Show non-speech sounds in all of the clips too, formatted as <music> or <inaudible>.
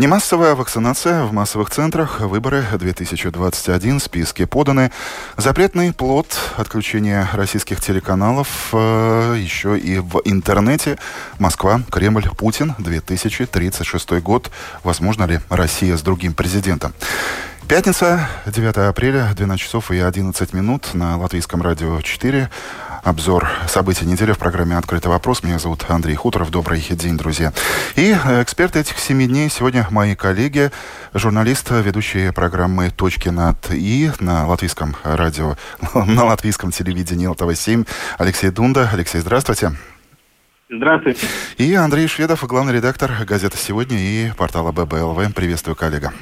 Немассовая вакцинация в массовых центрах. Выборы 2021. Списки поданы. Запретный плод отключения российских телеканалов э, еще и в интернете. Москва, Кремль, Путин. 2036 год. Возможно ли Россия с другим президентом? Пятница, 9 апреля, 12 часов и 11 минут на Латвийском радио 4 обзор событий недели в программе «Открытый вопрос». Меня зовут Андрей Хуторов. Добрый день, друзья. И эксперты этих семи дней сегодня мои коллеги, журналист, ведущие программы «Точки над И» на латвийском радио, <laughs> на латвийском телевидении ЛТВ-7 Алексей Дунда. Алексей, здравствуйте. Здравствуйте. И Андрей Шведов, главный редактор газеты «Сегодня» и портала ББЛВ. Приветствую, коллега.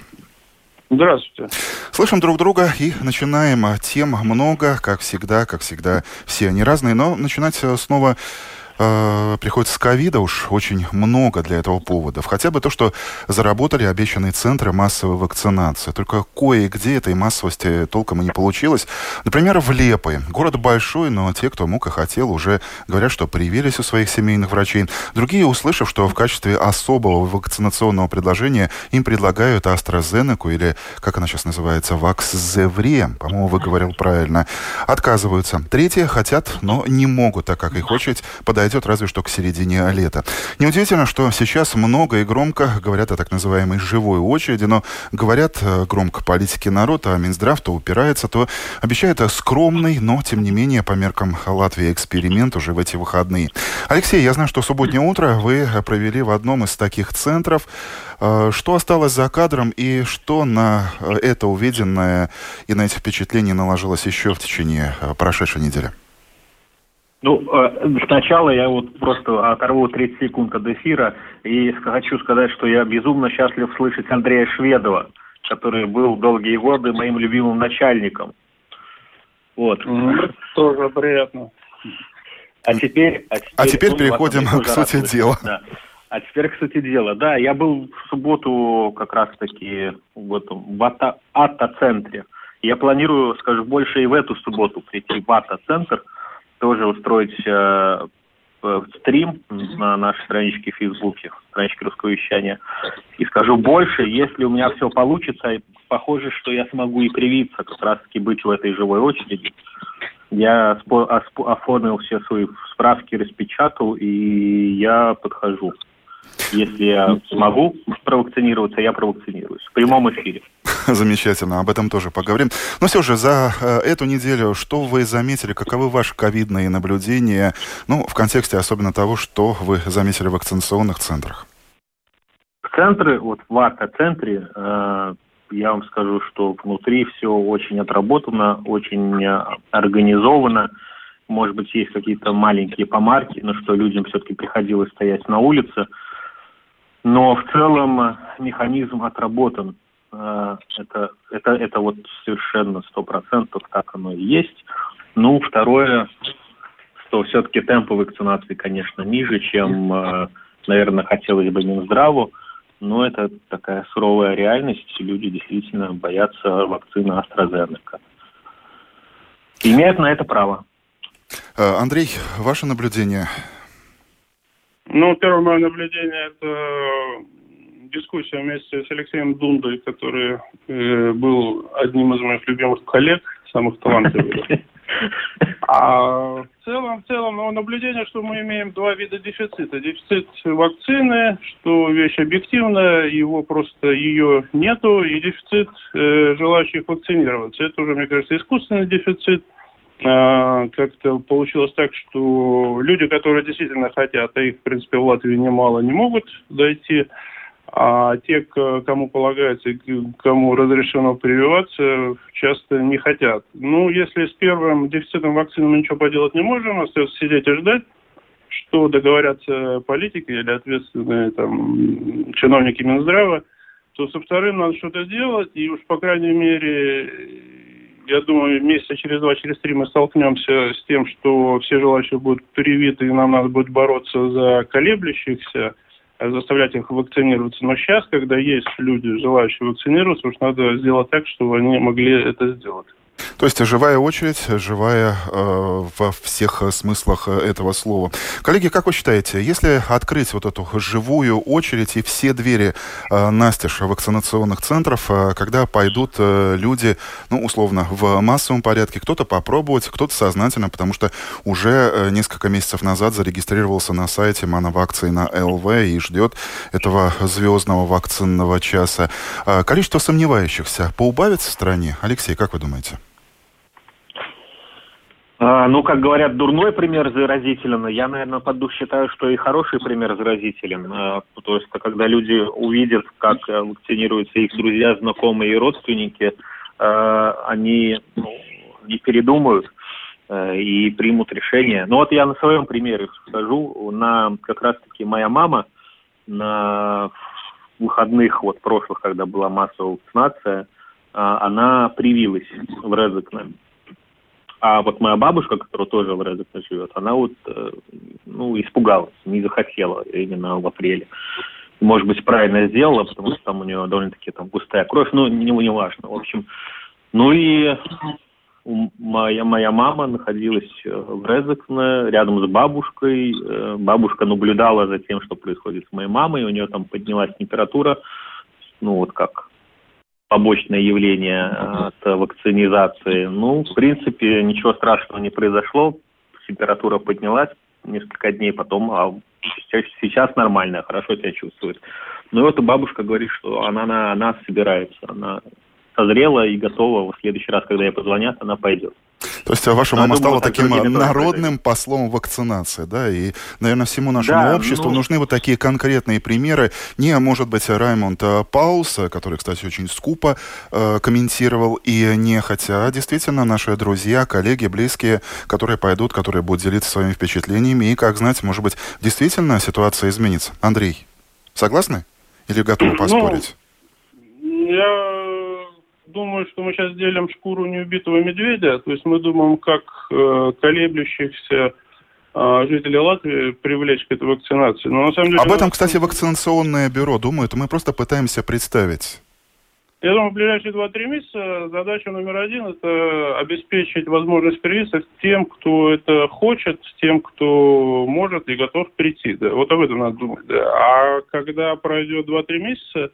Здравствуйте. Слышим друг друга и начинаем. Тем много, как всегда, как всегда, все они разные, но начинать э, снова э, приходится с ковида уж очень много для этого поводов. Хотя бы то, что заработали обещанные центры массовой вакцинации. Только кое-где этой массовости толком и не получилось. Например, в Лепой. Город большой, но те, кто мог и хотел, уже говорят, что привились у своих семейных врачей. Другие, услышав, что в качестве особого вакцинационного предложения им предлагают AstraZeneca или, как она сейчас называется, Ваксзевре, по-моему, вы говорил правильно, отказываются. Третьи хотят, но не могут, так как их очередь подойдет произойдет разве что к середине лета. Неудивительно, что сейчас много и громко говорят о так называемой живой очереди, но говорят э, громко политики народ, а Минздрав то упирается, то обещает скромный, но тем не менее по меркам Латвии эксперимент уже в эти выходные. Алексей, я знаю, что субботнее утро вы провели в одном из таких центров. Э, что осталось за кадром и что на э, это увиденное и на эти впечатления наложилось еще в течение прошедшей недели? Ну, э, сначала я вот просто оторву 30 секунд от эфира и хочу сказать, что я безумно счастлив слышать Андрея Шведова, который был долгие годы моим любимым начальником. Вот. Mm, тоже приятно. А теперь, а теперь, а теперь ну, переходим к сути дела. Да. А теперь к сути дела. Да, я был в субботу как раз-таки в этом в АТА-центре. Я планирую, скажу, больше и в эту субботу прийти в АТА-центр – тоже устроить э, стрим на нашей страничке в Фейсбуке, страничке Русского вещания. И скажу больше, если у меня все получится, похоже, что я смогу и привиться, как раз-таки быть в этой живой очереди. Я оформил все свои справки, распечатал, и я подхожу. Если я смогу провакцинироваться, я провакцинируюсь. В прямом эфире. <laughs> Замечательно, об этом тоже поговорим. Но все же, за э, эту неделю, что вы заметили, каковы ваши ковидные наблюдения, ну, в контексте особенно того, что вы заметили в вакцинационных центрах? В центре, вот в АТО-центре, э, я вам скажу, что внутри все очень отработано, очень э, организовано. Может быть, есть какие-то маленькие помарки, но что людям все-таки приходилось стоять на улице – но в целом э, механизм отработан. Э, это, это, это вот совершенно сто процентов так оно и есть. Ну, второе, что все-таки темпы вакцинации, конечно, ниже, чем, э, наверное, хотелось бы Минздраву. Но это такая суровая реальность. Люди действительно боятся вакцины AstraZeneca. Имеют на это право. Андрей, ваше наблюдение – ну, первое мое наблюдение – это дискуссия вместе с Алексеем Дундой, который э, был одним из моих любимых коллег, самых талантливых. <laughs> А в целом, в целом, ну, наблюдение, что мы имеем два вида дефицита. Дефицит вакцины, что вещь объективная, его просто ее нету, и дефицит э, желающих вакцинироваться. Это уже, мне кажется, искусственный дефицит – как-то получилось так, что люди, которые действительно хотят, а их, в принципе, в Латвии немало, не могут дойти, а те, кому полагается кому разрешено прививаться, часто не хотят. Ну, если с первым дефицитом вакцины мы ничего поделать не можем, остается сидеть и ждать, что договорятся политики или ответственные там, чиновники Минздрава, то со вторым надо что-то делать, и уж, по крайней мере, я думаю, месяца через два, через три мы столкнемся с тем, что все желающие будут привиты, и нам надо будет бороться за колеблющихся, заставлять их вакцинироваться. Но сейчас, когда есть люди, желающие вакцинироваться, уж надо сделать так, чтобы они могли это сделать. То есть живая очередь, живая э, во всех смыслах этого слова. Коллеги, как вы считаете, если открыть вот эту живую очередь и все двери э, настежь вакцинационных центров, э, когда пойдут э, люди, ну, условно, в массовом порядке, кто-то попробовать, кто-то сознательно, потому что уже э, несколько месяцев назад зарегистрировался на сайте Мановакции на ЛВ и ждет этого звездного вакцинного часа. Э, количество сомневающихся поубавится в стране? Алексей, как вы думаете? А, ну, как говорят, дурной пример заразителен. Я, наверное, под дух считаю, что и хороший пример заразителен. А, то есть, когда люди увидят, как э, вакцинируются их друзья, знакомые и родственники, а, они ну, не передумают э, и примут решение. Ну, вот я на своем примере скажу. На как раз-таки моя мама на выходных вот прошлых, когда была массовая вакцинация, она привилась в Резекне. А вот моя бабушка, которая тоже в Резекне живет, она вот, э, ну, испугалась, не захотела именно в апреле. Может быть, правильно сделала, потому что там у нее довольно-таки там густая кровь, ну, не, не важно. В общем, ну и моя, моя мама находилась э, в Резекне рядом с бабушкой. Э, бабушка наблюдала за тем, что происходит с моей мамой. У нее там поднялась температура, ну вот как побочное явление от вакцинизации. Ну, в принципе, ничего страшного не произошло. Температура поднялась несколько дней потом, а сейчас нормально, хорошо себя чувствует. Ну, вот бабушка говорит, что она на нас собирается, она созрела и готова. В следующий раз, когда ей позвонят, она пойдет. То есть ваша мама стала таким народным послом вакцинации, да, и, наверное, всему нашему да, обществу ну... нужны вот такие конкретные примеры. Не, может быть, Раймонд Паус, который, кстати, очень скупо э, комментировал, и не хотя, а действительно, наши друзья, коллеги, близкие, которые пойдут, которые будут делиться своими впечатлениями, и, как знать, может быть, действительно ситуация изменится. Андрей, согласны? Или готовы ну, поспорить? Ну, я думаю, что мы сейчас делим шкуру неубитого медведя. То есть мы думаем, как э, колеблющихся э, жителей Латвии привлечь к этой вакцинации. Но на самом деле... Об этом, кстати, вакцинационное бюро думает. Мы просто пытаемся представить. Я думаю, в ближайшие 2-3 месяца задача номер один – это обеспечить возможность привиться тем, кто это хочет, тем, кто может и готов прийти. Да. Вот об этом надо думать. Да. А когда пройдет 2-3 месяца,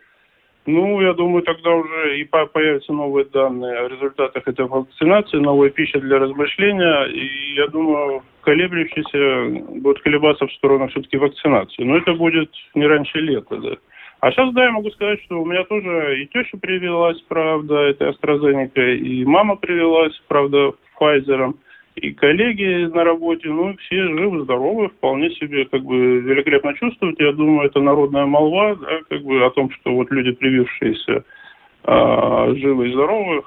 ну, я думаю, тогда уже и появятся новые данные о результатах этой вакцинации, новая пища для размышления, и я думаю, колеблющиеся будут колебаться в сторону все-таки вакцинации. Но это будет не раньше лета, да. А сейчас, да, я могу сказать, что у меня тоже и теща привелась, правда, это AstraZeneca, и мама привелась, правда, Pfizer и коллеги на работе, ну, все живы, здоровы, вполне себе, как бы, великолепно чувствуют. Я думаю, это народная молва, да, как бы, о том, что вот люди, привившиеся, а, живы и здоровы,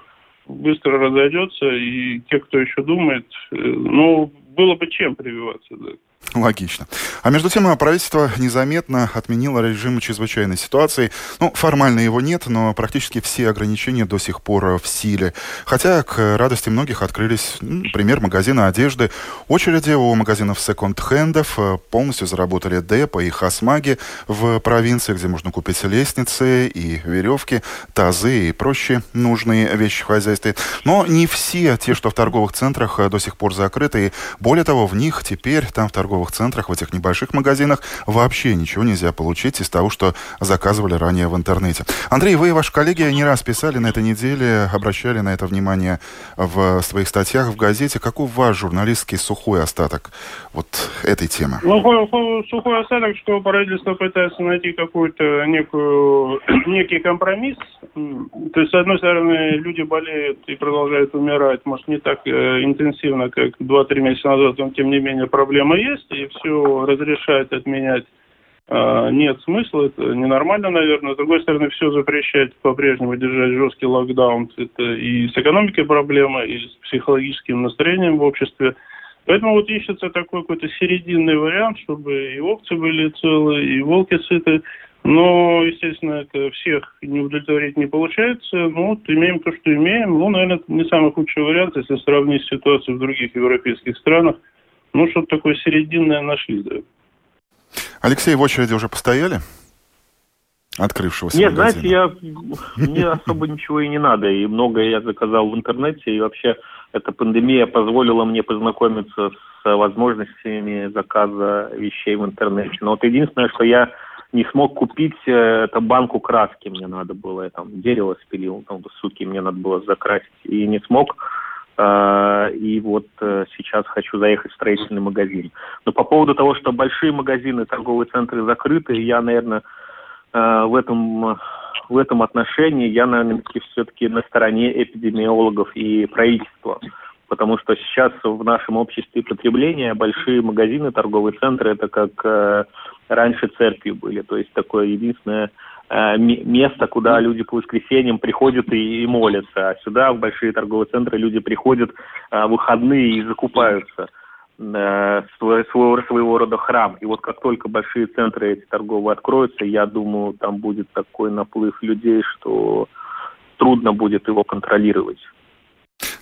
быстро разойдется, и те, кто еще думает, э, ну, было бы чем прививаться, да. Логично. А между тем, правительство незаметно отменило режим чрезвычайной ситуации. Ну, формально его нет, но практически все ограничения до сих пор в силе. Хотя, к радости многих, открылись, например, магазины одежды. Очереди у магазинов секонд-хендов э, полностью заработали депо и хасмаги в провинции, где можно купить лестницы и веревки, тазы и прочие нужные вещи в хозяйстве. Но не все те, что в торговых центрах, э, до сих пор закрыты. И более того, в них теперь, там в торговых торговых центрах, в этих небольших магазинах вообще ничего нельзя получить из того, что заказывали ранее в интернете. Андрей, вы и ваши коллеги не раз писали на этой неделе, обращали на это внимание в своих статьях в газете. Какой ваш журналистский сухой остаток вот этой темы? Ну, сухой остаток, что правительство пытается найти какую-то некую, <clears throat> некий компромисс. То есть, с одной стороны, люди болеют и продолжают умирать, может, не так э, интенсивно, как 2-3 месяца назад, но, тем не менее, проблема есть и все разрешать, отменять а, нет смысла, это ненормально, наверное. С другой стороны, все запрещать по-прежнему держать жесткий локдаун, это и с экономикой проблема, и с психологическим настроением в обществе. Поэтому вот ищется такой какой-то серединный вариант, чтобы и овцы были целы, и волки сыты. Но, естественно, это всех не удовлетворить не получается. Ну, вот имеем то, что имеем. Ну, наверное, это не самый худший вариант, если сравнить ситуацию в других европейских странах. Ну, что-то такое серединное нашли, да. Алексей, в очереди уже постояли? Открывшегося Нет, магазина. знаете, я, мне особо ничего и не надо. И многое я заказал в интернете. И вообще эта пандемия позволила мне познакомиться с возможностями заказа вещей в интернете. Но вот единственное, что я не смог купить э, это банку краски мне надо было, я там дерево спилил, там суки мне надо было закрасить, и не смог. Э, и вот э, сейчас хочу заехать в строительный магазин. Но по поводу того, что большие магазины, торговые центры закрыты, я, наверное, в этом в этом отношении я, наверное, все-таки на стороне эпидемиологов и правительства. Потому что сейчас в нашем обществе потребления большие магазины, торговые центры, это как раньше церкви были. То есть такое единственное э, место, куда люди по воскресеньям приходят и, и молятся. А сюда, в большие торговые центры, люди приходят э, в выходные и закупаются э, своего, своего рода храм. И вот как только большие центры эти торговые откроются, я думаю, там будет такой наплыв людей, что трудно будет его контролировать.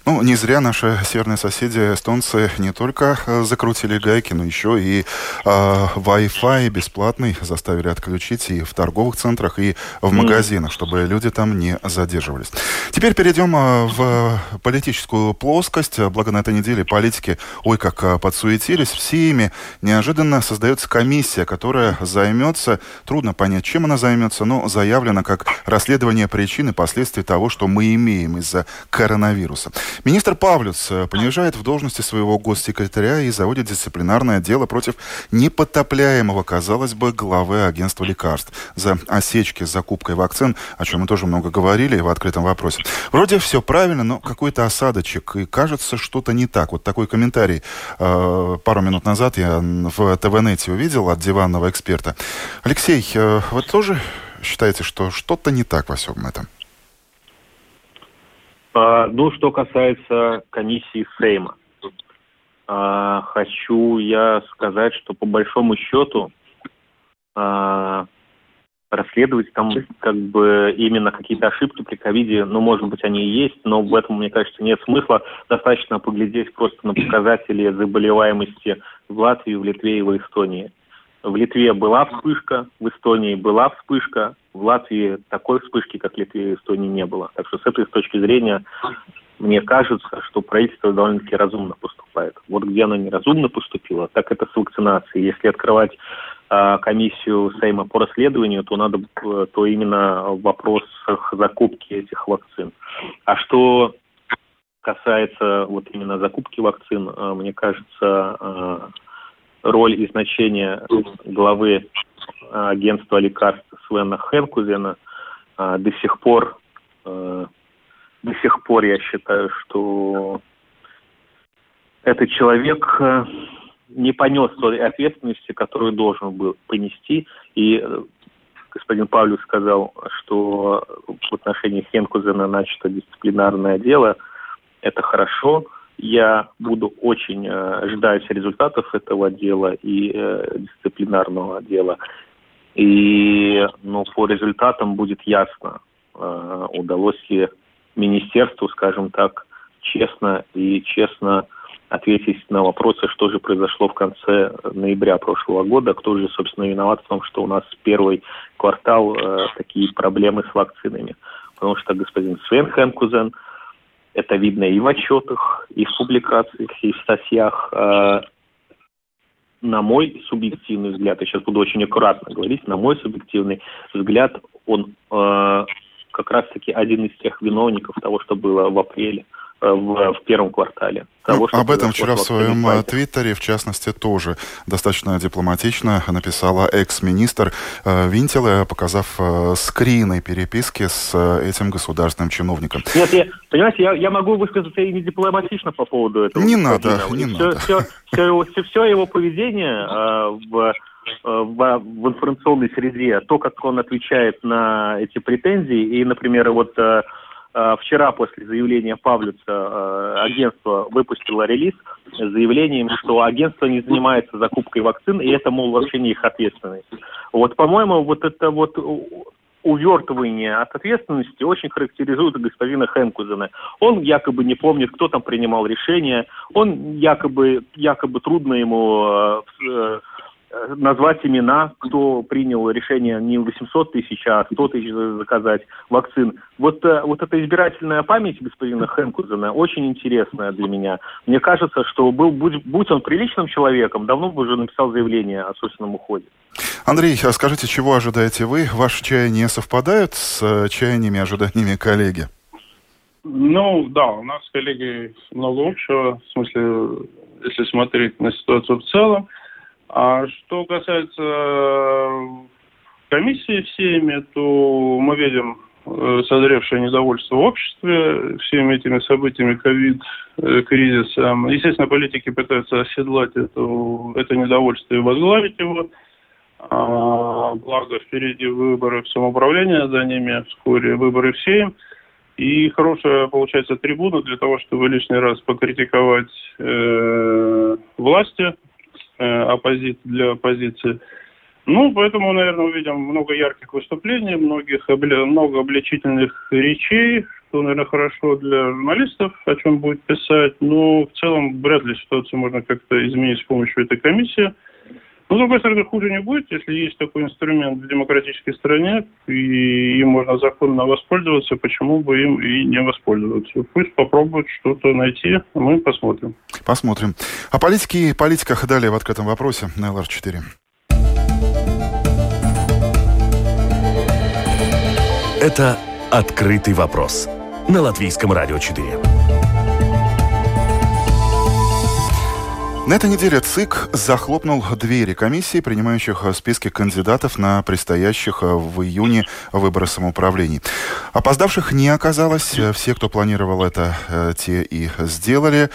Ну, не зря наши северные соседи, эстонцы, не только э, закрутили гайки, но еще и э, Wi-Fi бесплатный заставили отключить и в торговых центрах, и в магазинах, чтобы люди там не задерживались. Теперь перейдем э, в политическую плоскость. Благо на этой неделе политики, ой, как э, подсуетились, все ими неожиданно создается комиссия, которая займется, трудно понять, чем она займется, но заявлено как расследование причин и последствий того, что мы имеем из-за коронавируса. Министр Павлюц э, понижает в должности своего госсекретаря и заводит дисциплинарное дело против непотопляемого, казалось бы, главы агентства лекарств за осечки с закупкой вакцин, о чем мы тоже много говорили в открытом вопросе. Вроде все правильно, но какой-то осадочек, и кажется, что-то не так. Вот такой комментарий э, пару минут назад я в ТВНете увидел от диванного эксперта. Алексей, э, вы тоже считаете, что что-то не так во всем этом? А, ну, что касается комиссии Сейма, а, хочу я сказать, что по большому счету а, расследовать там как бы именно какие-то ошибки при ковиде, ну, может быть, они и есть, но в этом, мне кажется, нет смысла. Достаточно поглядеть просто на показатели заболеваемости в Латвии, в Литве и в Эстонии. В Литве была вспышка, в Эстонии была вспышка, в Латвии такой вспышки, как в Литве и Эстонии, не было. Так что с этой точки зрения мне кажется, что правительство довольно-таки разумно поступает. Вот где оно неразумно поступило, так это с вакцинацией. Если открывать э, комиссию Сейма по расследованию, то надо, то именно в вопросах закупки этих вакцин. А что касается вот именно закупки вакцин, э, мне кажется, э, роль и значение главы а, агентства лекарств Свена Хенкузена а, до сих пор а, до сих пор я считаю, что этот человек не понес той ответственности, которую должен был понести. И э, господин Павлюс сказал, что в отношении Хенкузена начато дисциплинарное дело. Это хорошо я буду очень э, ждать результатов этого дела и э, дисциплинарного дела. И ну, по результатам будет ясно, э, удалось ли министерству, скажем так, честно и честно ответить на вопросы, что же произошло в конце ноября прошлого года, кто же, собственно, виноват в том, что у нас первый квартал э, такие проблемы с вакцинами. Потому что господин Свен Хенкузен – это видно и в отчетах, и в публикациях, и в статьях. Э, на мой субъективный взгляд, я сейчас буду очень аккуратно говорить, на мой субъективный взгляд, он э, как раз-таки один из тех виновников того, что было в апреле. Э, в, в первом квартале. Того, ну, об этом вчера в своем э, твиттере, в частности, тоже достаточно дипломатично написала экс-министр э, Винтела, показав э, скрины переписки с э, этим государственным чиновником. Нет, я, понимаете, я, я могу высказаться и не дипломатично по поводу этого. Не надо, не все, надо. Все, все, его, все, все его поведение э, в в, в информационной среде, то, как он отвечает на эти претензии, и, например, вот э, вчера после заявления Павлюца э, агентство выпустило релиз с заявлением, что агентство не занимается закупкой вакцин, и это, мол, вообще не их ответственность. Вот, по-моему, вот это вот увертывание от ответственности очень характеризует господина Хенкузена. Он якобы не помнит, кто там принимал решение, он якобы, якобы трудно ему э, э, назвать имена, кто принял решение не 800 тысяч, а 100 тысяч заказать вакцин. Вот, э, вот эта избирательная память господина Хенкузена очень интересная для меня. Мне кажется, что был, будь, будь он приличным человеком, давно бы уже написал заявление о собственном уходе. Андрей, а скажите, чего ожидаете вы? Ваши чаяния совпадают с э, чаяниями, ожиданиями коллеги? Ну, да, у нас с коллегой много общего, в смысле, если смотреть на ситуацию в целом. А что касается э, комиссии всеми, то мы видим э, созревшее недовольство в обществе всеми этими событиями ковид-кризиса. Естественно, политики пытаются оседлать это, это недовольство и возглавить его. А, благо впереди выборы в самоуправление, за ними вскоре выборы в Сейм. И хорошая, получается, трибуна для того, чтобы лишний раз покритиковать э, власти, э, оппози... для оппозиции. Ну, поэтому, наверное, увидим много ярких выступлений, многих, много обличительных речей, что, наверное, хорошо для журналистов, о чем будет писать. Но в целом вряд ли ситуацию можно как-то изменить с помощью этой комиссии. Но, с другой стороны, хуже не будет, если есть такой инструмент в демократической стране, и им можно законно воспользоваться, почему бы им и не воспользоваться. Пусть попробуют что-то найти, а мы посмотрим. Посмотрим. О политике и политиках далее в открытом вопросе на ЛР-4. Это «Открытый вопрос» на Латвийском радио 4. На этой неделе ЦИК захлопнул двери комиссии, принимающих списки кандидатов на предстоящих в июне выборы самоуправлений. Опоздавших не оказалось. Все, кто планировал это, э, те и сделали.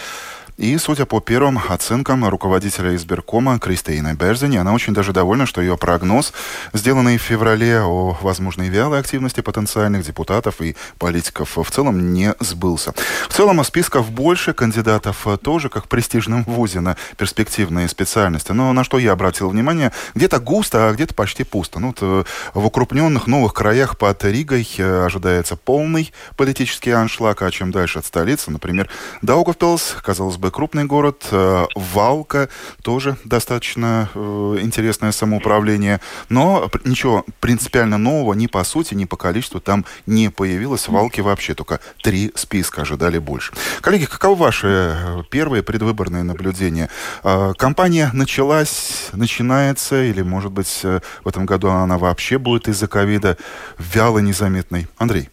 И, судя по первым оценкам руководителя избиркома Кристины Берзини, она очень даже довольна, что ее прогноз, сделанный в феврале о возможной вялой активности потенциальных депутатов и политиков, в целом не сбылся. В целом списков больше, кандидатов тоже, как в престижном вузе на перспективные специальности. Но на что я обратил внимание, где-то густо, а где-то почти пусто. Ну, вот, э, в укрупненных новых краях под Ригой э, ожидается полный политический аншлаг, а чем дальше от столицы, например, Даугавпилс, казалось бы, крупный город. Э, Валка тоже достаточно э, интересное самоуправление. Но ничего принципиально нового ни по сути, ни по количеству там не появилось. В Валке вообще только три списка ожидали больше. Коллеги, каковы ваши э, первые предвыборные наблюдения? Кампания началась, начинается, или, может быть, в этом году она вообще будет из-за ковида вяло незаметной? Андрей.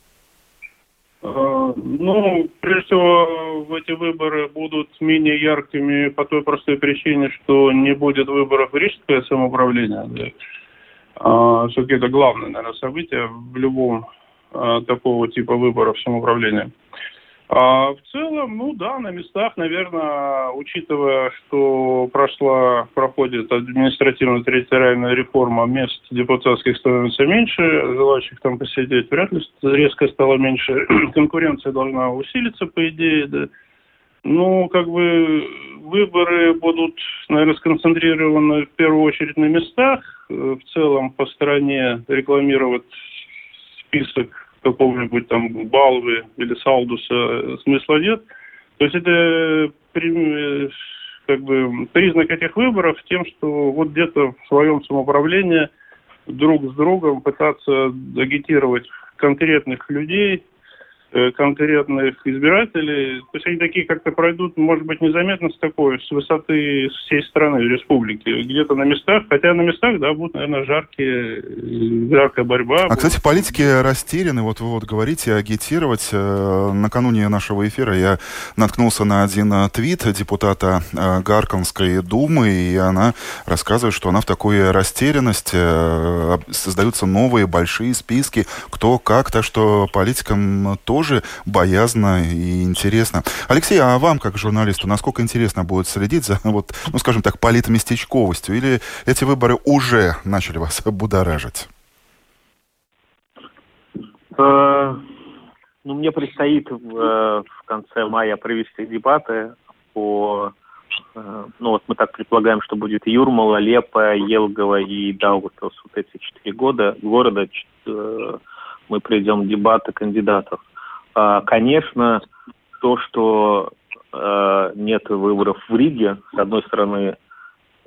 Ну, прежде всего, эти выборы будут менее яркими по той простой причине, что не будет выборов в Рижское самоуправление. А, Все-таки это главное, наверное, событие в любом а, такого типа выборов самоуправления. А в целом, ну да, на местах, наверное, учитывая, что прошла, проходит административно-территориальная реформа, мест депутатских становится меньше, желающих там посидеть вряд ли резко стало меньше, <clears throat> конкуренция должна усилиться, по идее, да. Ну, как бы выборы будут, наверное, сконцентрированы в первую очередь на местах. В целом по стране рекламировать список какого-нибудь там Балвы или Салдуса смысла нет. То есть это как бы признак этих выборов тем, что вот где-то в своем самоуправлении друг с другом пытаться агитировать конкретных людей, Э, конкретных избирателей, то есть они такие как-то пройдут, может быть, незаметно с такой, с высоты всей страны, республики, где-то на местах, хотя на местах, да, будут, наверное, жаркие, жаркая борьба. А, кстати, политики растеряны, вот вы вот говорите, агитировать. Э, накануне нашего эфира я наткнулся на один э, твит депутата Гарконской думы, и она рассказывает, что она в такой растерянности, создаются новые большие списки, кто как, так что политикам тоже тоже боязно и интересно. Алексей, а вам, как журналисту, насколько интересно будет следить за, <laughs> вот, ну, скажем так, политместечковостью? Или эти выборы уже начали вас <laughs> будоражить? Э, ну, мне предстоит в, в конце мая провести дебаты по Э, ну вот мы так предполагаем, что будет Юрмала, Лепа, Елгова и Даугавпилс. Вот эти четыре года, города э, мы проведем дебаты кандидатов. А, конечно, то, что э, нет выборов в Риге, с одной стороны,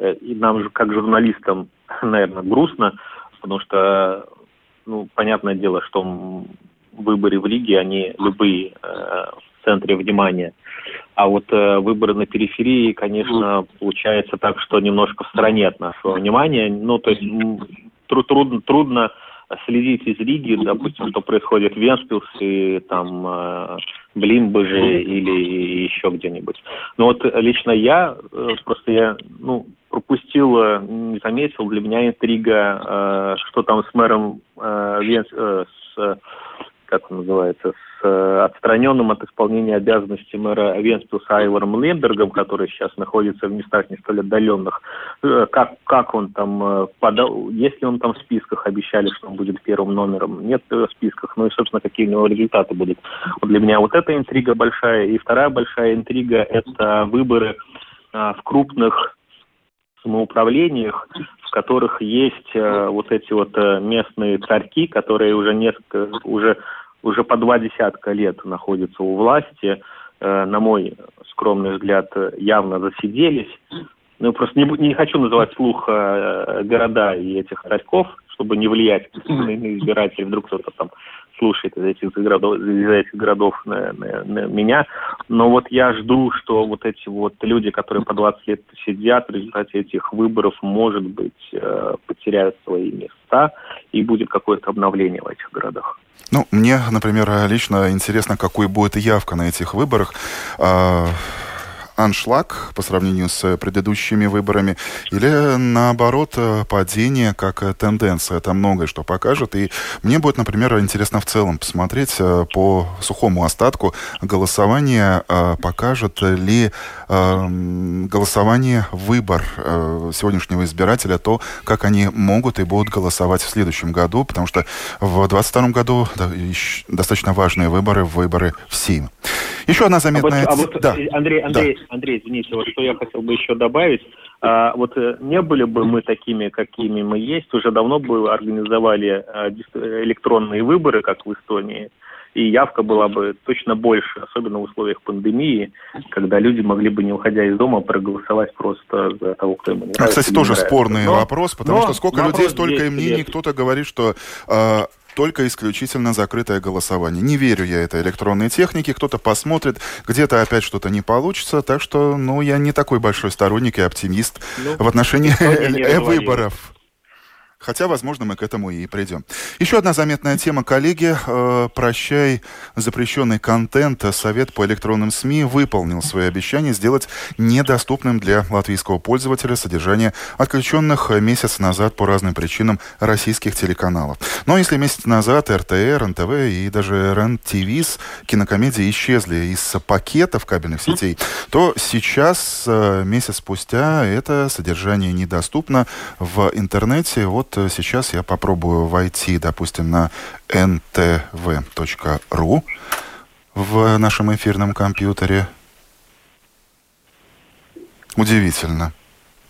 и нам же как журналистам, <laughs> наверное, грустно, потому что, ну, понятное дело, что выборы в Риге, они любые в центре внимания. А вот э, выборы на периферии, конечно, получается так, что немножко в стороне от нашего внимания. Ну, то есть труд, трудно, трудно следить из Риги, допустим, что происходит в Венспилсе, там, э, Блинбаже или еще где-нибудь. Но вот лично я, э, просто я, ну, пропустил, э, не заметил, для меня интрига, э, что там с мэром э, Венс, э, с, как он называется, с Э, отстраненным от исполнения обязанностей мэра Венспилса Айвором Лембергом, который сейчас находится в местах не столь отдаленных, э, как, как он там э, подал, если он там в списках, обещали, что он будет первым номером, нет в списках, ну и, собственно, какие у него результаты будут. Вот для меня вот эта интрига большая. И вторая большая интрига – это выборы в крупных самоуправлениях, в которых есть э, вот эти вот э, местные царьки, которые уже несколько, уже уже по два десятка лет находятся у власти, э, на мой скромный взгляд, явно засиделись. Ну, просто не, не хочу называть слух э, города и этих царьков, чтобы не влиять на избирателей. Вдруг кто-то там слушает из этих городов, из этих городов на, на, на меня. Но вот я жду, что вот эти вот люди, которые по 20 лет сидят в результате этих выборов, может быть, э, потеряют свои места и будет какое-то обновление в этих городах. Ну, мне, например, лично интересно, какой будет явка на этих выборах. Аншлаг по сравнению с предыдущими выборами, или наоборот падение как тенденция. Это многое что покажет. И мне будет, например, интересно в целом посмотреть э, по сухому остатку голосование, э, покажет ли э, голосование выбор сегодняшнего избирателя то, как они могут и будут голосовать в следующем году, потому что в 2022 году достаточно важные выборы, выборы в Сейм. Еще одна заметная... А вот, а вот да. Андрей, Андрей, да. Андрей, извините, вот что я хотел бы еще добавить. А, вот э, не были бы мы такими, какими мы есть, уже давно бы организовали а, электронные выборы, как в Эстонии, и явка была бы точно больше, особенно в условиях пандемии, когда люди могли бы, не уходя из дома, проголосовать просто за того, кто ему нравится. А, кстати, тоже нравится. спорный но, вопрос, потому но что сколько людей, столько и мнений. Кто-то говорит, что э, только исключительно закрытое голосование. Не верю я этой электронной технике. Кто-то посмотрит, где-то опять что-то не получится. Так что, ну, я не такой большой сторонник и оптимист ну, в отношении <laughs> выборов. Хотя, возможно, мы к этому и придем. Еще одна заметная тема, коллеги. Э, прощай запрещенный контент. Совет по электронным СМИ выполнил свои обещания сделать недоступным для латвийского пользователя содержание отключенных месяц назад по разным причинам российских телеканалов. Но если месяц назад РТР, НТВ и даже РЕН-ТВ кинокомедии исчезли из пакетов кабельных сетей, то сейчас, э, месяц спустя, это содержание недоступно в интернете. Вот вот э, сейчас я попробую войти, допустим, на ntv.ru в нашем эфирном компьютере. Удивительно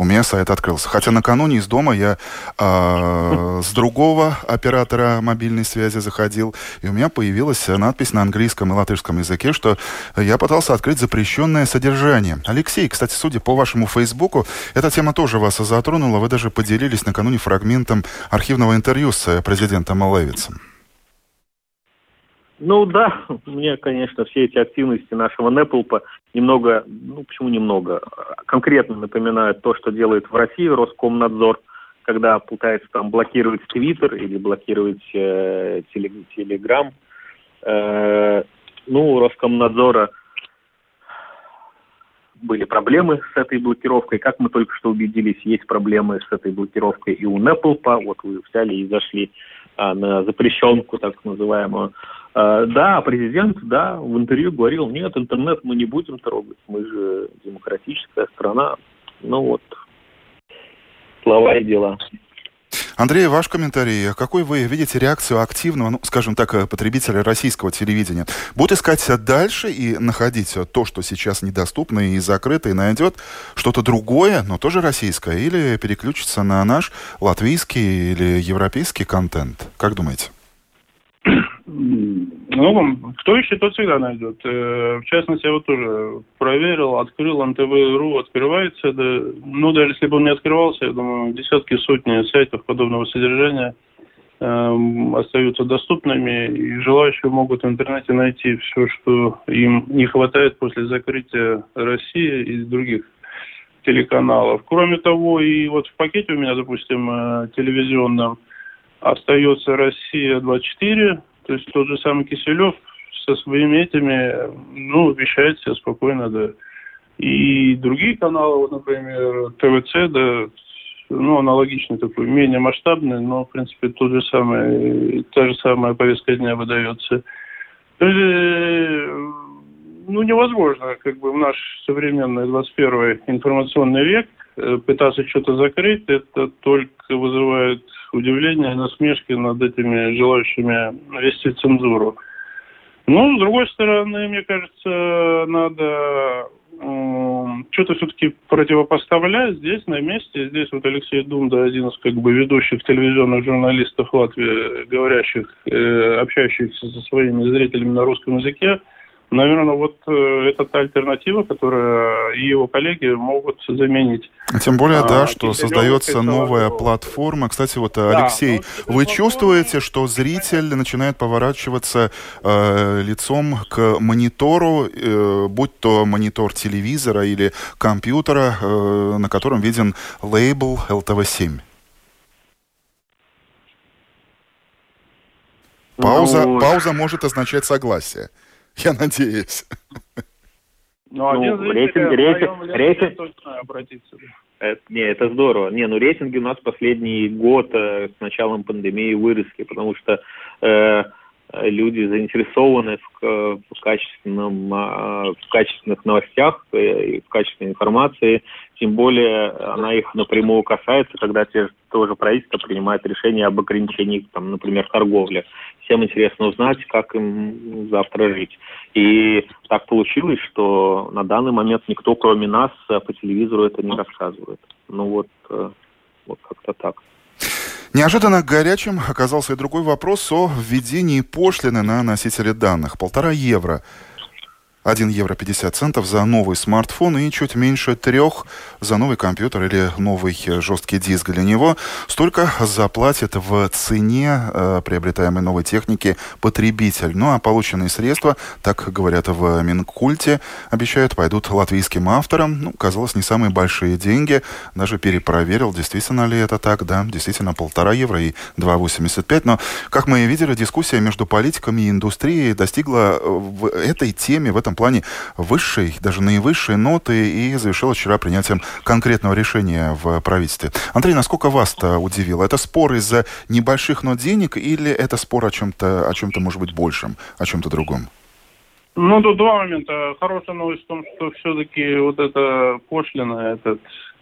у меня сайт открылся. Хотя накануне из дома я э, с другого оператора мобильной связи заходил, и у меня появилась надпись на английском и латышском языке, что я пытался открыть запрещенное содержание. Алексей, кстати, судя по вашему фейсбуку, эта тема тоже вас затронула. Вы даже поделились накануне фрагментом архивного интервью с президентом Левицем. Ну да, мне, конечно, все эти активности нашего Неплпа немного, ну почему немного, конкретно напоминают то, что делает в России Роскомнадзор, когда пытается там блокировать Твиттер или блокировать э, Телеграм. Э, ну, у Роскомнадзора были проблемы с этой блокировкой. Как мы только что убедились, есть проблемы с этой блокировкой и у Неплпа. Вот вы взяли и зашли а, на запрещенку, так называемую. А, да, президент, да, в интервью говорил, нет, интернет мы не будем трогать, мы же демократическая страна. Ну вот, слова и дела. Андрей, ваш комментарий. Какой вы видите реакцию активного, ну, скажем так, потребителя российского телевидения? Будет искать дальше и находить то, что сейчас недоступно и закрыто, и найдет что-то другое, но тоже российское, или переключится на наш латвийский или европейский контент? Как думаете? <clears throat> Ну, кто ищет, тот всегда найдет. Э, в частности, я вот тоже проверил, открыл НТВ.ру, открывается. Да, ну, даже если бы он не открывался, я думаю, десятки, сотни сайтов подобного содержания э, остаются доступными, и желающие могут в интернете найти все, что им не хватает после закрытия России и других телеканалов. Кроме того, и вот в пакете у меня, допустим, э, телевизионном остается «Россия-24», то есть тот же самый Киселев со своими этими, ну, вещает все спокойно, да. И другие каналы, вот, например, ТВЦ, да, ну, аналогичный такой, менее масштабный, но, в принципе, тот же самый, та же самая повестка дня выдается. То есть, э, ну, невозможно, как бы, в наш современный 21 информационный век э, пытаться что-то закрыть, это только вызывает удивление, насмешки над этими желающими вести цензуру. Ну, с другой стороны, мне кажется, надо что-то все-таки противопоставлять здесь, на месте. Здесь вот Алексей Думда, один из как бы ведущих телевизионных журналистов Латвии, говорящих, э, общающихся со своими зрителями на русском языке, Наверное, вот э, это та альтернатива, которую и его коллеги могут заменить. Тем более, а, да, что создается новая платформа. Кстати, вот, да, Алексей, ну, вы чувствуете, что зритель начинает поворачиваться э, лицом к монитору, э, будь то монитор телевизора или компьютера, э, на котором виден лейбл LTV7? Пауза, ну... пауза может означать согласие. <laughs> Я надеюсь. Ну, ну рейтинг, рейтинг, рейтинг, точно обратиться. Это, не, это здорово. Не, ну рейтинги у нас последний год э, с началом пандемии выросли, потому что э, люди заинтересованы в, в, качественном, а, в качественных новостях э, и в качественной информации, тем более она их напрямую касается, когда те же, тоже правительство принимает решение об ограничении, там, например, торговли. Всем интересно узнать, как им завтра жить. И так получилось, что на данный момент никто, кроме нас, по телевизору это не рассказывает. Ну вот, э, вот как-то так. Неожиданно горячим оказался и другой вопрос о введении пошлины на носители данных. Полтора евро 1 евро 50 центов за новый смартфон и чуть меньше трех за новый компьютер или новый жесткий диск для него. Столько заплатит в цене э, приобретаемой новой техники потребитель. Ну а полученные средства, так говорят в Минкульте, обещают, пойдут латвийским авторам. Ну, казалось, не самые большие деньги. Даже перепроверил, действительно ли это так. Да, действительно, полтора евро и 2,85. Но, как мы и видели, дискуссия между политиками и индустрией достигла э, в этой теме, в этом плане высшей, даже наивысшей ноты и завершилась вчера принятием конкретного решения в правительстве. Андрей, насколько вас-то удивило? Это спор из-за небольших, но денег или это спор о чем-то, о чем-то, может быть, большем, о чем-то другом? Ну, тут два момента. Хорошая новость в том, что все-таки вот эта пошлина, этот,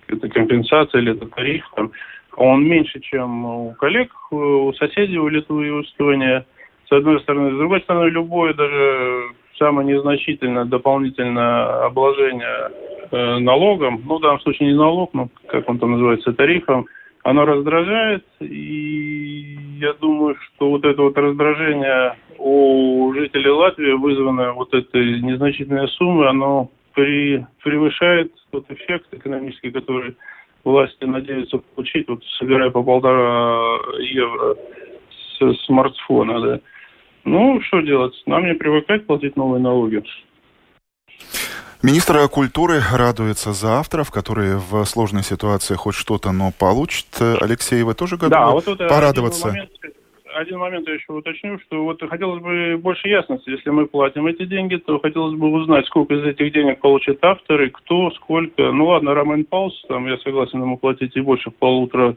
эта компенсация или этот тариф, там, он меньше, чем у коллег, у соседей, у Литвы и у Эстонии. С одной стороны. С другой стороны, любое даже самое незначительное дополнительное обложение э, налогом, ну, в данном случае не налог, но как он там называется, тарифом, оно раздражает, и я думаю, что вот это вот раздражение у жителей Латвии, вызванное вот этой незначительной суммой, оно при, превышает тот эффект экономический, который власти надеются получить, вот собирая по полтора евро с смартфона, да. Ну, что делать? Нам не привыкать платить новые налоги. Министр культуры радуется за авторов, которые в сложной ситуации хоть что-то, но получат. Алексей, вы тоже готовы да, вот порадоваться? Один момент, один момент я еще уточню, что вот хотелось бы больше ясности. Если мы платим эти деньги, то хотелось бы узнать, сколько из этих денег получат авторы, кто, сколько. Ну ладно, Роман Паус, там я согласен ему платить и больше полутора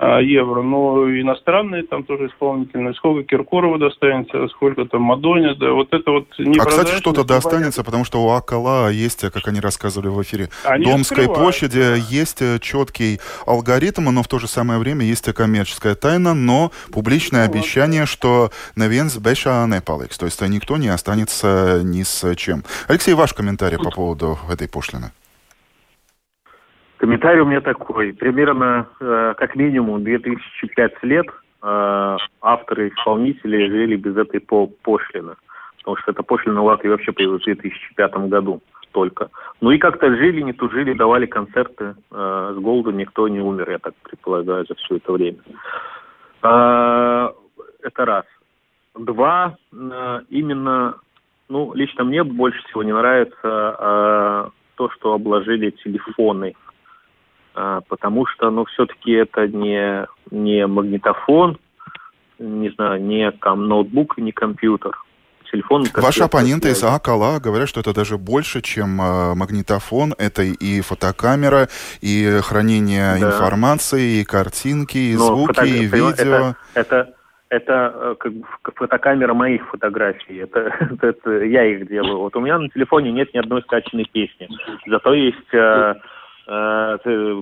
евро, но иностранные там тоже исполнительные, сколько Киркорова достанется, сколько там Мадони, да, вот это вот А, кстати, что-то достанется, потому что у Акала есть, как они рассказывали в эфире, они Домской площади есть э, четкий алгоритм, но в то же самое время есть коммерческая тайна, но публичное ну, обещание, что Невенс Беша не палекс, то есть никто не останется ни с чем. Алексей, ваш комментарий по поводу этой пошлины. Комментарий у меня такой. Примерно э, как минимум 2005 лет э, авторы исполнители жили без этой по пошлины. Потому что эта пошлина в Латвии вообще появилась в 2005 году только. Ну и как-то жили, не тужили, давали концерты. Э, с голоду никто не умер, я так предполагаю, за все это время. Э, это раз. Два, э, именно, ну, лично мне больше всего не нравится э, то, что обложили телефоны потому что, ну, все-таки это не, не магнитофон, не знаю, не ком, ноутбук, не компьютер. Телефон. Ваши оппоненты из АКЛА говорят, что это даже больше, чем э, магнитофон. Это и фотокамера, и хранение да. информации, и картинки, и Но звуки, фото... и видео. Это, это, это как бы фотокамера моих фотографий. Это, <laughs> это, это я их делаю. Вот у меня на телефоне нет ни одной скачанной песни. Зато есть... Э,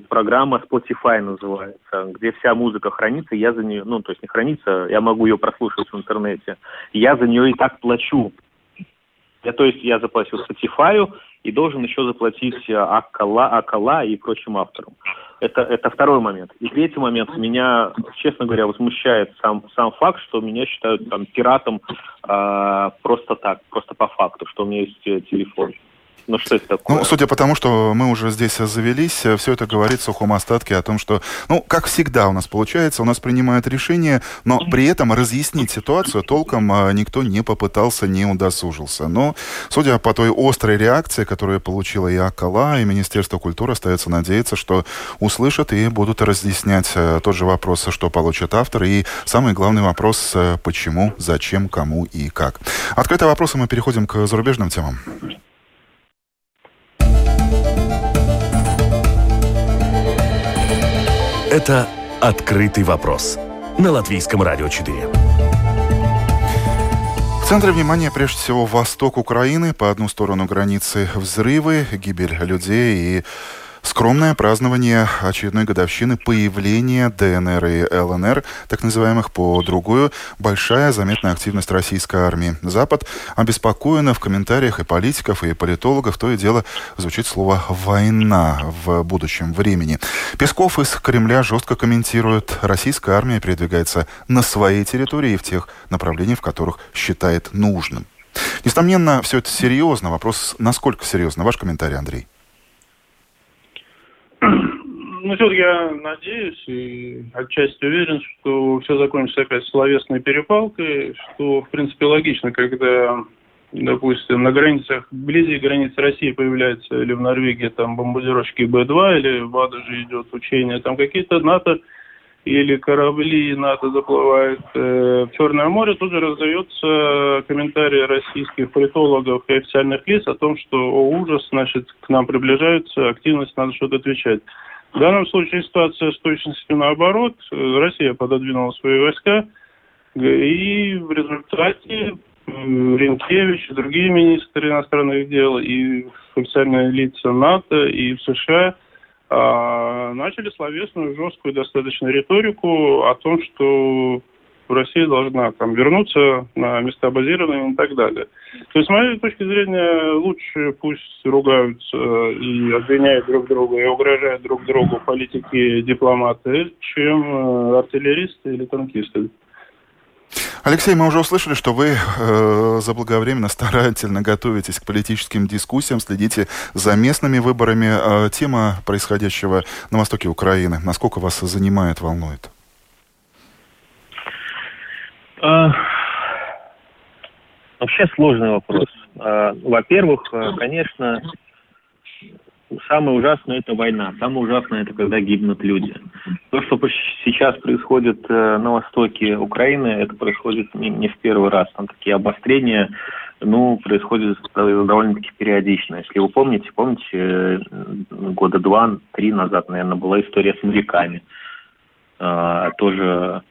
программа Spotify называется, где вся музыка хранится, я за нее, ну, то есть не хранится, я могу ее прослушать в интернете. Я за нее и так плачу. Я, то есть я заплатил Spotify и должен еще заплатить Акала, Акала и прочим авторам. Это, это второй момент. И третий момент. Меня, честно говоря, возмущает сам, сам факт, что меня считают там пиратом э, просто так, просто по факту, что у меня есть э, телефон. Ну, что это такое? Ну, судя по тому, что мы уже здесь завелись, все это говорит в сухом остатке о том, что, ну, как всегда у нас получается, у нас принимают решения, но при этом разъяснить ситуацию толком а, никто не попытался, не удосужился. Но, судя по той острой реакции, которую получила и Акала, и Министерство культуры, остается надеяться, что услышат и будут разъяснять э, тот же вопрос, что получит автор, и самый главный вопрос, э, почему, зачем, кому и как. Открытые вопросы мы переходим к зарубежным темам. Это «Открытый вопрос» на Латвийском радио 4. В центре внимания прежде всего восток Украины. По одну сторону границы взрывы, гибель людей и Скромное празднование очередной годовщины появления ДНР и ЛНР, так называемых, по другую, большая заметная активность российской армии. Запад обеспокоена в комментариях и политиков, и политологов, то и дело звучит слово «война» в будущем времени. Песков из Кремля жестко комментирует, российская армия передвигается на своей территории и в тех направлениях, в которых считает нужным. Несомненно, все это серьезно. Вопрос, насколько серьезно? Ваш комментарий, Андрей. Ну, все я надеюсь и отчасти уверен, что все закончится опять словесной перепалкой, что, в принципе, логично, когда, допустим, на границах, вблизи границ России появляется или в Норвегии там бомбардировщики Б-2, или в Адаже идет учение, там какие-то НАТО или корабли НАТО заплывают э, в Черное море, тут же раздается комментарии российских политологов и официальных лиц о том, что о, ужас, значит, к нам приближаются, активность, надо что-то отвечать. В данном случае ситуация с точностью наоборот. Россия пододвинула свои войска, и в результате Ренкевич и другие министры иностранных дел, и официальные лица НАТО, и в США – а, начали словесную, жесткую достаточно риторику о том, что Россия должна там вернуться на места базирования и так далее. То есть, с моей точки зрения, лучше пусть ругаются и обвиняют друг друга и угрожают друг другу политики дипломаты, чем э, артиллеристы или танкисты. Алексей, мы уже услышали, что вы э, заблаговременно старательно готовитесь к политическим дискуссиям, следите за местными выборами. Э, тема происходящего на востоке Украины, насколько вас занимает, волнует? А, вообще сложный вопрос. А, во-первых, э, конечно, самое ужасное это война, самое ужасное это когда гибнут люди. То, что сейчас происходит э, на востоке Украины, это происходит не, в первый раз. Там такие обострения, ну, происходят довольно-таки периодично. Если вы помните, помните, э, года два-три назад, наверное, была история с моряками. тоже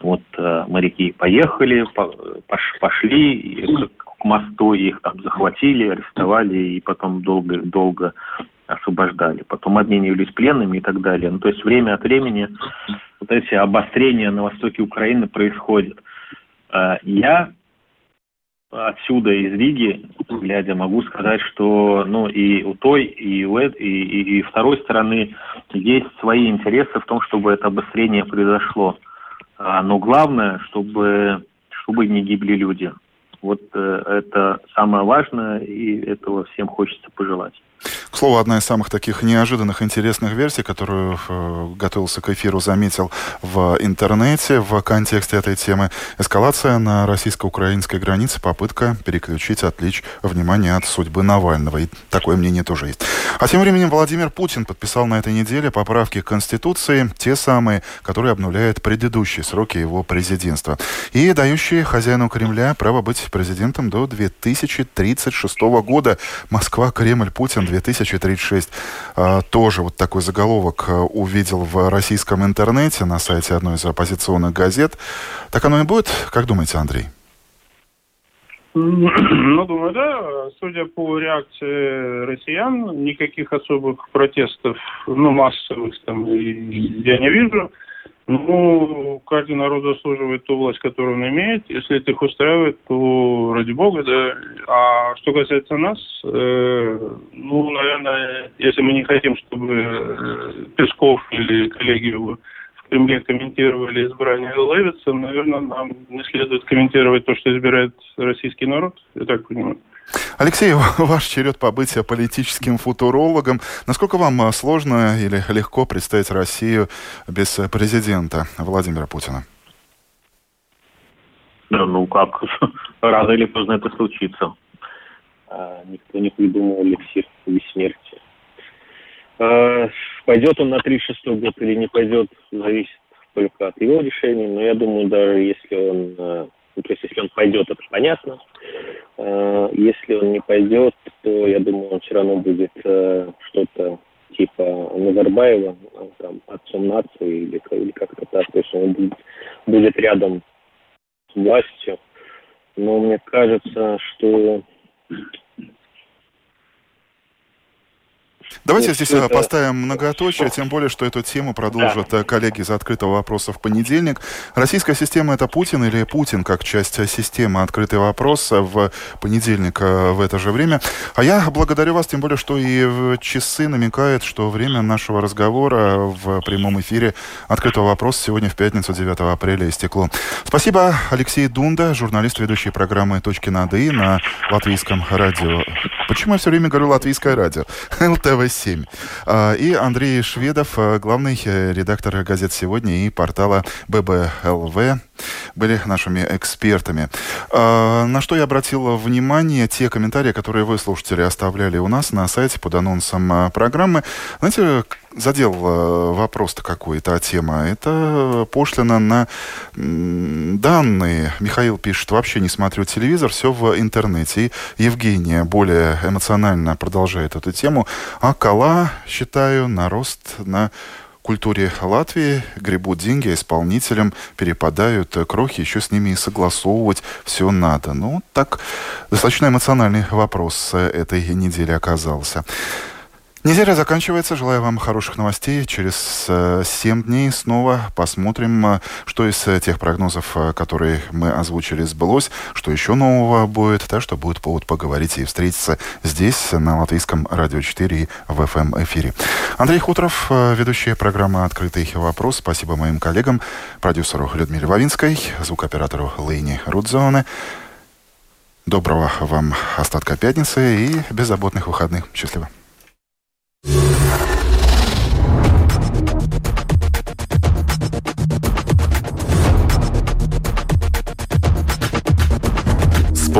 вот э, моряки поехали, пошли к мосту, их там захватили, арестовали и потом долго-долго освобождали. Потом обменивались пленными и так далее. Ну, то есть время от времени вот эти обострения на востоке Украины происходят. Э, я отсюда, из Риги, глядя, могу сказать, что ну, и у той, и у, и, и, и второй стороны есть свои интересы в том, чтобы это обострение произошло. А, но главное, чтобы, чтобы не гибли люди. Вот э, это самое важное, и этого всем хочется пожелать. К слову, одна из самых таких неожиданных интересных версий, которую э, готовился к эфиру, заметил в интернете в контексте этой темы. Эскалация на российско-украинской границе, попытка переключить, отвлечь внимание от судьбы Навального. И такое мнение тоже есть. А тем временем Владимир Путин подписал на этой неделе поправки к Конституции, те самые, которые обнуляют предыдущие сроки его президентства. И дающие хозяину Кремля право быть президентом до 2036 года. Москва, Кремль, Путин 2036. А, тоже вот такой заголовок а, увидел в российском интернете на сайте одной из оппозиционных газет. Так оно и будет? Как думаете, Андрей? <clears throat> Ну, думаю, да. Судя по реакции россиян, никаких особых протестов, ну, массовых там я не вижу. Ну, каждый народ заслуживает ту власть, которую он имеет. Если это их устраивает, то ради бога, да. А что касается нас, э, ну, наверное, если мы не хотим, чтобы э, Песков или коллеги его в Кремле комментировали избрание Левица, наверное, нам не следует комментировать то, что избирает российский народ, я так понимаю. Алексей, <laughs> ваш черед побыть политическим футурологом. Насколько вам а, сложно или легко представить Россию без президента Владимира Путина? Да, ну как, <laughs> рано или поздно это случится. А, никто не придумал эликсир бессмертия. А, пойдет он на 36 год или не пойдет, зависит только от его решений. Но я думаю, даже если он, ну, то есть если он пойдет, это понятно. Э, если он не пойдет, то я думаю, он все равно будет э, что-то типа Назарбаева, э, там, отцом нации или, или как-то так. То есть он будет, будет рядом с властью. Но мне кажется, что Давайте Нет, здесь э, это... поставим многоточие, тем более, что эту тему продолжат да. Э, коллеги из открытого вопроса в понедельник. Российская система это Путин или Путин как часть э, системы открытый вопрос в понедельник в это же время. А я благодарю вас, тем более, что и в часы намекают, что время нашего разговора в прямом эфире открытого вопроса сегодня в пятницу 9 апреля истекло. Спасибо, Алексей Дунда, журналист, ведущий программы «Точки над «и» на латвийском радио. Почему я все время говорю «Латвийское радио»? <laughs> ЛТВС. 7. А, и Андрей Шведов, э, главный э, редактор газет «Сегодня» и портала ББЛВ были нашими экспертами. А, на что я обратил внимание, те комментарии, которые вы, слушатели, оставляли у нас на сайте под анонсом программы. Знаете, задел э, вопрос-то какой-то, тема. Это пошлина на данные. Михаил пишет, вообще не смотрю телевизор, все в интернете. И Евгения более эмоционально продолжает эту тему. А Кала, считаю, на рост на культуре Латвии гребут деньги, а исполнителям перепадают крохи, еще с ними и согласовывать все надо. Ну, так достаточно эмоциональный вопрос этой недели оказался. Неделя заканчивается. Желаю вам хороших новостей. Через э, 7 дней снова посмотрим, э, что из э, тех прогнозов, э, которые мы озвучили, сбылось, что еще нового будет, так что будет повод поговорить и встретиться здесь, на Латвийском радио 4 и в FM-эфире. Андрей Хутров, ведущий программы «Открытый вопрос». Спасибо моим коллегам, продюсеру Людмиле Вавинской, звукоператору Лейни Рудзоне. Доброго вам остатка пятницы и беззаботных выходных. Счастливо.